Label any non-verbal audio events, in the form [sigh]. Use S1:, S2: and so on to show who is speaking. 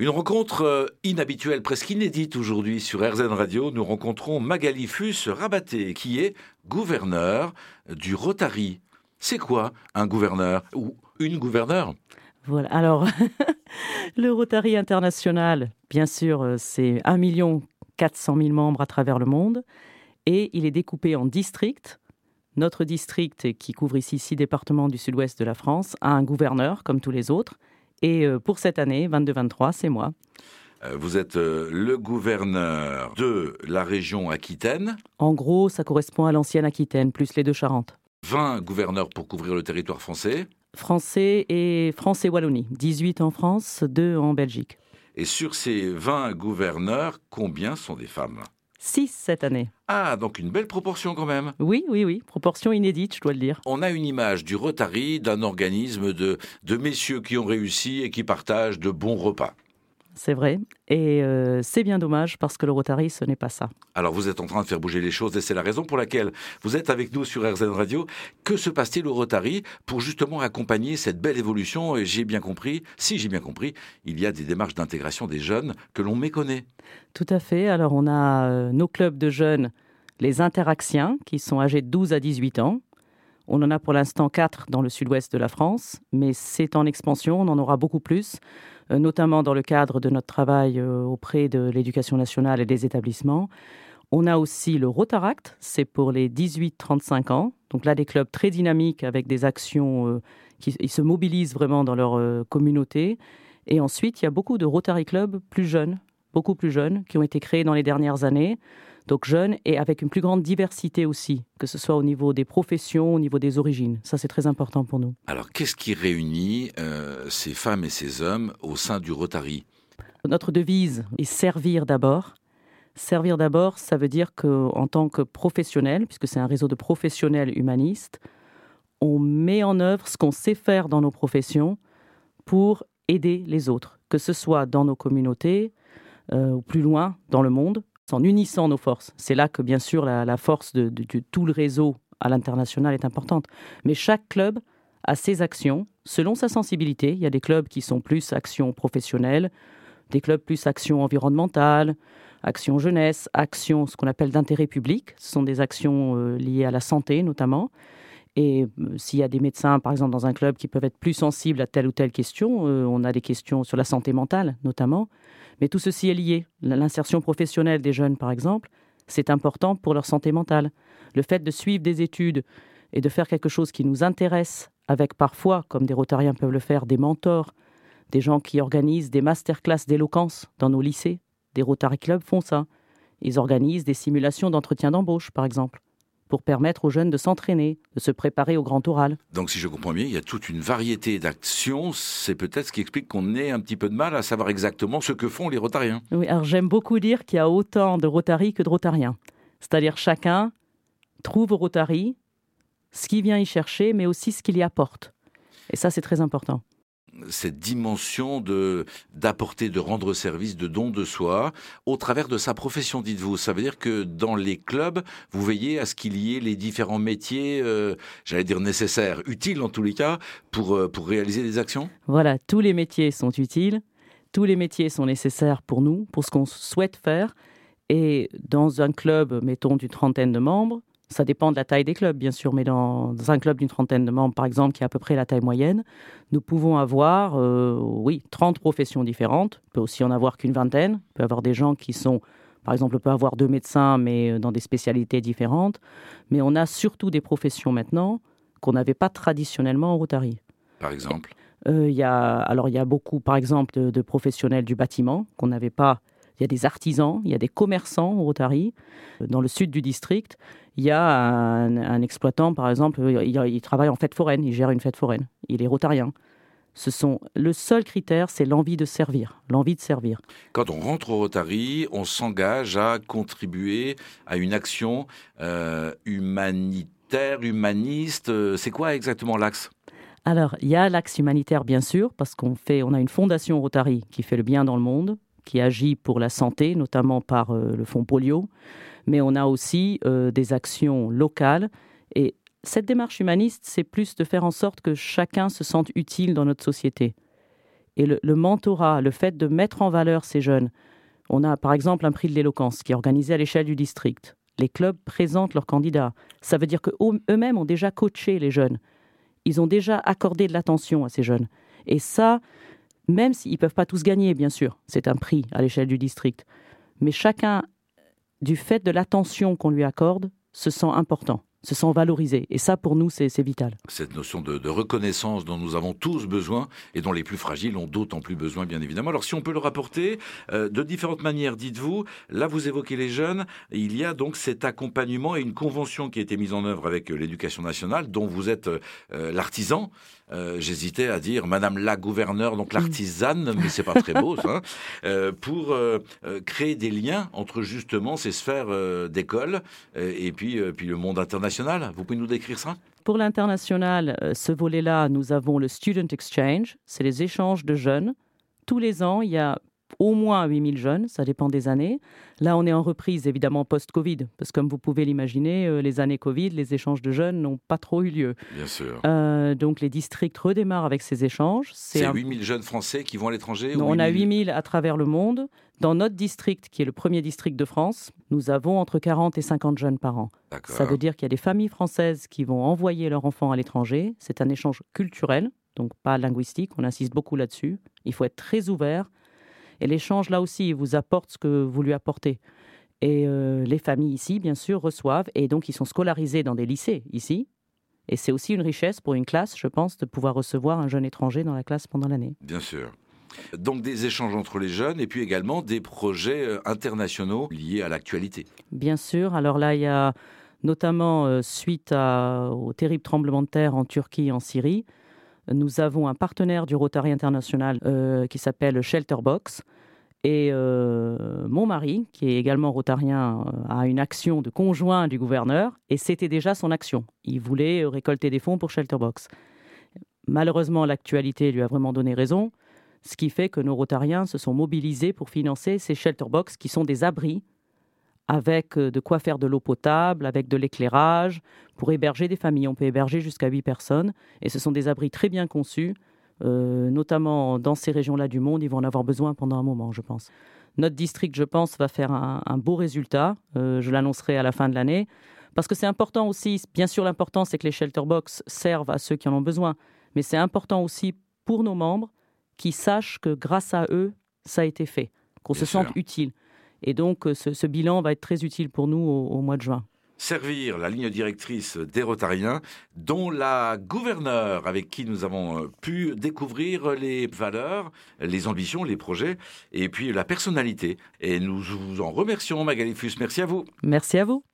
S1: Une rencontre euh, inhabituelle, presque inédite aujourd'hui sur RZN Radio. Nous rencontrons Magali Fus Rabaté, qui est gouverneur du Rotary. C'est quoi un gouverneur ou une gouverneure?
S2: Voilà, alors [laughs] le Rotary International, bien sûr, euh, c'est 1 400 000 membres à travers le monde et il est découpé en districts. Notre district, qui couvre ici six départements du sud-ouest de la France, a un gouverneur comme tous les autres et euh, pour cette année, 22-23, c'est moi.
S1: Euh, vous êtes euh, le gouverneur de la région Aquitaine.
S2: En gros, ça correspond à l'ancienne Aquitaine, plus les deux Charentes.
S1: 20 gouverneurs pour couvrir le territoire français.
S2: Français et France et Wallonie. 18 en France, 2 en Belgique.
S1: Et sur ces 20 gouverneurs, combien sont des femmes?
S2: 6 cette année.
S1: Ah, donc une belle proportion quand même.
S2: Oui, oui, oui, proportion inédite, je dois le dire.
S1: On a une image du Rotary, d'un organisme de, de messieurs qui ont réussi et qui partagent de bons repas
S2: c'est vrai. Et euh, c'est bien dommage parce que le Rotary, ce n'est pas ça.
S1: Alors vous êtes en train de faire bouger les choses et c'est la raison pour laquelle vous êtes avec nous sur RZN Radio. Que se passe-t-il au Rotary pour justement accompagner cette belle évolution? Et j'ai bien compris, si j'ai bien compris, il y a des démarches d'intégration des jeunes que l'on méconnaît.
S2: Tout à fait. Alors on a euh, nos clubs de jeunes, les Interaxiens, qui sont âgés de 12 à 18 ans. On en a pour l'instant quatre dans le sud-ouest de la France, mais c'est en expansion, on en aura beaucoup plus. Euh, notamment dans le cadre de notre travail euh, auprès de l'éducation nationale et des établissements. On a aussi le Rotaract, c'est pour les 18-35 ans. Donc là, des clubs très dynamiques avec des actions euh, qui se mobilisent vraiment dans leur communauté. Et ensuite, il y a beaucoup de Rotary Clubs plus jeunes, beaucoup plus jeunes, qui ont été créés dans les dernières années donc jeunes et avec une plus grande diversité aussi, que ce soit au niveau des professions, au niveau des origines. Ça, c'est très important pour nous.
S1: Alors, qu'est-ce qui réunit euh, ces femmes et ces hommes au sein du Rotary?
S2: Notre devise est servir d'abord. Servir d'abord, ça veut dire qu'en tant que professionnel, puisque c'est un réseau de professionnels humanistes, on met en œuvre ce qu'on sait faire dans nos professions pour aider les autres, que ce soit dans nos communautés ou plus loin dans le monde, en unissant nos forces. C'est là que, bien sûr, la, force de, tout le réseau à l'international est importante. Mais chaque club a ses actions selon sa sensibilité. Il y a des clubs qui sont plus actions professionnelles, des clubs plus actions environnementales, actions jeunesse, actions ce qu'on appelle d'intérêt public. Ce sont des actions euh, liées à la santé notamment. Et euh, s'il y a des médecins, par exemple, dans un club qui peuvent être plus sensibles à telle ou telle question, euh, on a des questions sur la santé mentale notamment. Mais tout ceci est lié. L'insertion professionnelle des jeunes, par exemple, c'est important pour leur santé mentale. Le fait de suivre des études et de faire quelque chose qui nous intéresse, avec parfois, comme des rotariens peuvent le faire, des mentors, des gens qui organisent des masterclass d'éloquence dans nos lycées. Des Rotary Clubs font ça. Ils organisent des simulations d'entretien d'embauche, par exemple pour permettre aux jeunes de s'entraîner, de se préparer au grand oral.
S1: Donc si je comprends bien, il y a toute une variété d'actions. C'est peut-être ce qui explique qu'on ait un petit peu de mal à savoir exactement ce que font les Rotariens.
S2: Oui, alors j'aime beaucoup dire qu'il y a autant de Rotary que de Rotariens. C'est-à-dire chacun trouve au Rotary ce qu'il vient y chercher, mais aussi ce qu'il y apporte. Et ça, c'est très important
S1: cette dimension de d'apporter, de rendre service, de don de soi au travers de sa profession, dites-vous. Ça veut dire que dans les clubs, vous veillez à ce qu'il y ait les différents métiers, euh, j'allais dire nécessaires, utiles en tous les cas, pour, euh, pour réaliser des actions?
S2: Voilà, tous les métiers sont utiles, tous les métiers sont nécessaires pour nous, pour ce qu'on souhaite faire. Et dans un club, mettons, d'une trentaine de membres, ça dépend de la taille des clubs, bien sûr, mais dans, un club d'une trentaine de membres, par exemple, qui est à peu près la taille moyenne, nous pouvons avoir, euh, oui, 30 professions différentes. Il peut aussi en avoir qu'une vingtaine. Il peut avoir des gens qui sont, par exemple, on peut avoir deux médecins, mais euh, dans des spécialités différentes. Mais on a surtout des professions maintenant qu'on n'avait pas traditionnellement en Rotary.
S1: Par exemple?
S2: Euh, il y a, Alors, il y a beaucoup, par exemple, de, de professionnels du bâtiment qu'on n'avait pas il y a des artisans, il y a des commerçants au Rotary. Dans le sud du district, il y a un, exploitant, par exemple, il, travaille en fête foraine, il gère une fête foraine, il est rotarien. Ce sont, le seul critère, c'est l'envie de servir, l'envie de servir.
S1: Quand on rentre au Rotary, on s'engage à contribuer à une action euh, humanitaire, humaniste. C'est quoi exactement l'axe?
S2: Alors, il y a l'axe humanitaire, bien sûr, parce qu'on fait, on a une fondation Rotary qui fait le bien dans le monde, qui agit pour la santé, notamment par euh, le fonds polio, mais on a aussi euh, des actions locales. Et cette démarche humaniste, c'est plus de faire en sorte que chacun se sente utile dans notre société. Et le, le mentorat, le fait de mettre en valeur ces jeunes, on a par exemple un prix de l'éloquence qui est organisé à l'échelle du district. Les clubs présentent leurs candidats. Ça veut dire qu'eux-mêmes ont déjà coaché les jeunes. Ils ont déjà accordé de l'attention à ces jeunes. Et ça, même s'ils ne peuvent pas tous gagner, bien sûr, c'est un prix à l'échelle du district. Mais chacun, du fait de l'attention qu'on lui accorde, se sent important se sent valorisé. Et ça, pour nous, c'est vital.
S1: Cette notion de, reconnaissance dont nous avons tous besoin et dont les plus fragiles ont d'autant plus besoin, bien évidemment. Alors, si on peut le rapporter euh, de différentes manières, dites-vous, là, vous évoquez les jeunes, il y a donc cet accompagnement et une convention qui a été mise en œuvre avec l'éducation nationale, dont vous êtes euh, l'artisan. Euh, j'hésitais à dire Madame la gouverneure, donc l'artisane, mais c'est pas très beau, ça, hein, [laughs] pour créer des liens entre justement ces sphères d'école et puis, puis le monde international vous pouvez nous décrire ça?
S2: Pour l'international, euh, ce volet-là, nous avons le Student Exchange, c'est les échanges de jeunes. Tous les ans, il y a au moins 8000 jeunes, ça dépend des années. Là, on est en reprise, évidemment, post-Covid, parce que comme vous pouvez l'imaginer, euh, les années Covid, les échanges de jeunes n'ont pas trop eu lieu.
S1: Bien sûr.
S2: Euh, donc, les districts redémarrent avec ces échanges.
S1: C'est 8000 jeunes Français qui vont à l'étranger
S2: On a 8000 à travers le monde. Dans notre district, qui est le premier district de France, nous avons entre 40 et 50 jeunes par an. Ça veut dire qu'il y a des familles françaises qui vont envoyer leurs enfants à l'étranger. C'est un échange culturel, donc pas linguistique. On insiste beaucoup là-dessus. Il faut être très ouvert et l'échange, là aussi, il vous apporte ce que vous lui apportez. Et euh, les familles ici, bien sûr, reçoivent, et donc ils sont scolarisés dans des lycées ici. Et c'est aussi une richesse pour une classe, je pense, de pouvoir recevoir un jeune étranger dans la classe pendant l'année.
S1: Bien sûr. Donc des échanges entre les jeunes et puis également des projets euh, internationaux liés à l'actualité.
S2: Bien sûr. Alors là, il y a notamment euh, suite au terrible tremblement de terre en Turquie et en Syrie, nous avons un partenaire du Rotary International euh, qui s'appelle Shelterbox. Et euh, mon mari, qui est également rotarien, euh, a une action de conjoint du gouverneur, et c'était déjà son action. Il voulait récolter des fonds pour Shelterbox. Malheureusement, l'actualité lui a vraiment donné raison, ce qui fait que nos rotariens se sont mobilisés pour financer ces Shelterbox, qui sont des abris avec euh, de quoi faire de l'eau potable, avec de l'éclairage, pour héberger des familles. On peut héberger jusqu'à 8 personnes, et ce sont des abris très bien conçus, euh, notamment dans ces régions-là du monde. Ils vont en avoir besoin pendant un moment, je pense. Notre district, je pense, va faire un, beau résultat. Euh, je l'annoncerai à la fin de l'année. Parce que c'est important aussi, bien sûr, l'important, c'est que les shelter box servent à ceux qui en ont besoin. Mais c'est important aussi pour nos membres qui sachent que grâce à eux, ça a été fait, qu'on se sente utile. Et donc, euh, ce, bilan va être très utile pour nous au, mois de juin
S1: servir la ligne directrice des Rotariens, dont la gouverneure avec qui nous avons euh, pu découvrir les valeurs, les ambitions, les projets, et puis la personnalité. Et nous vous en remercions, Magalifus. Merci à vous.
S2: Merci à vous.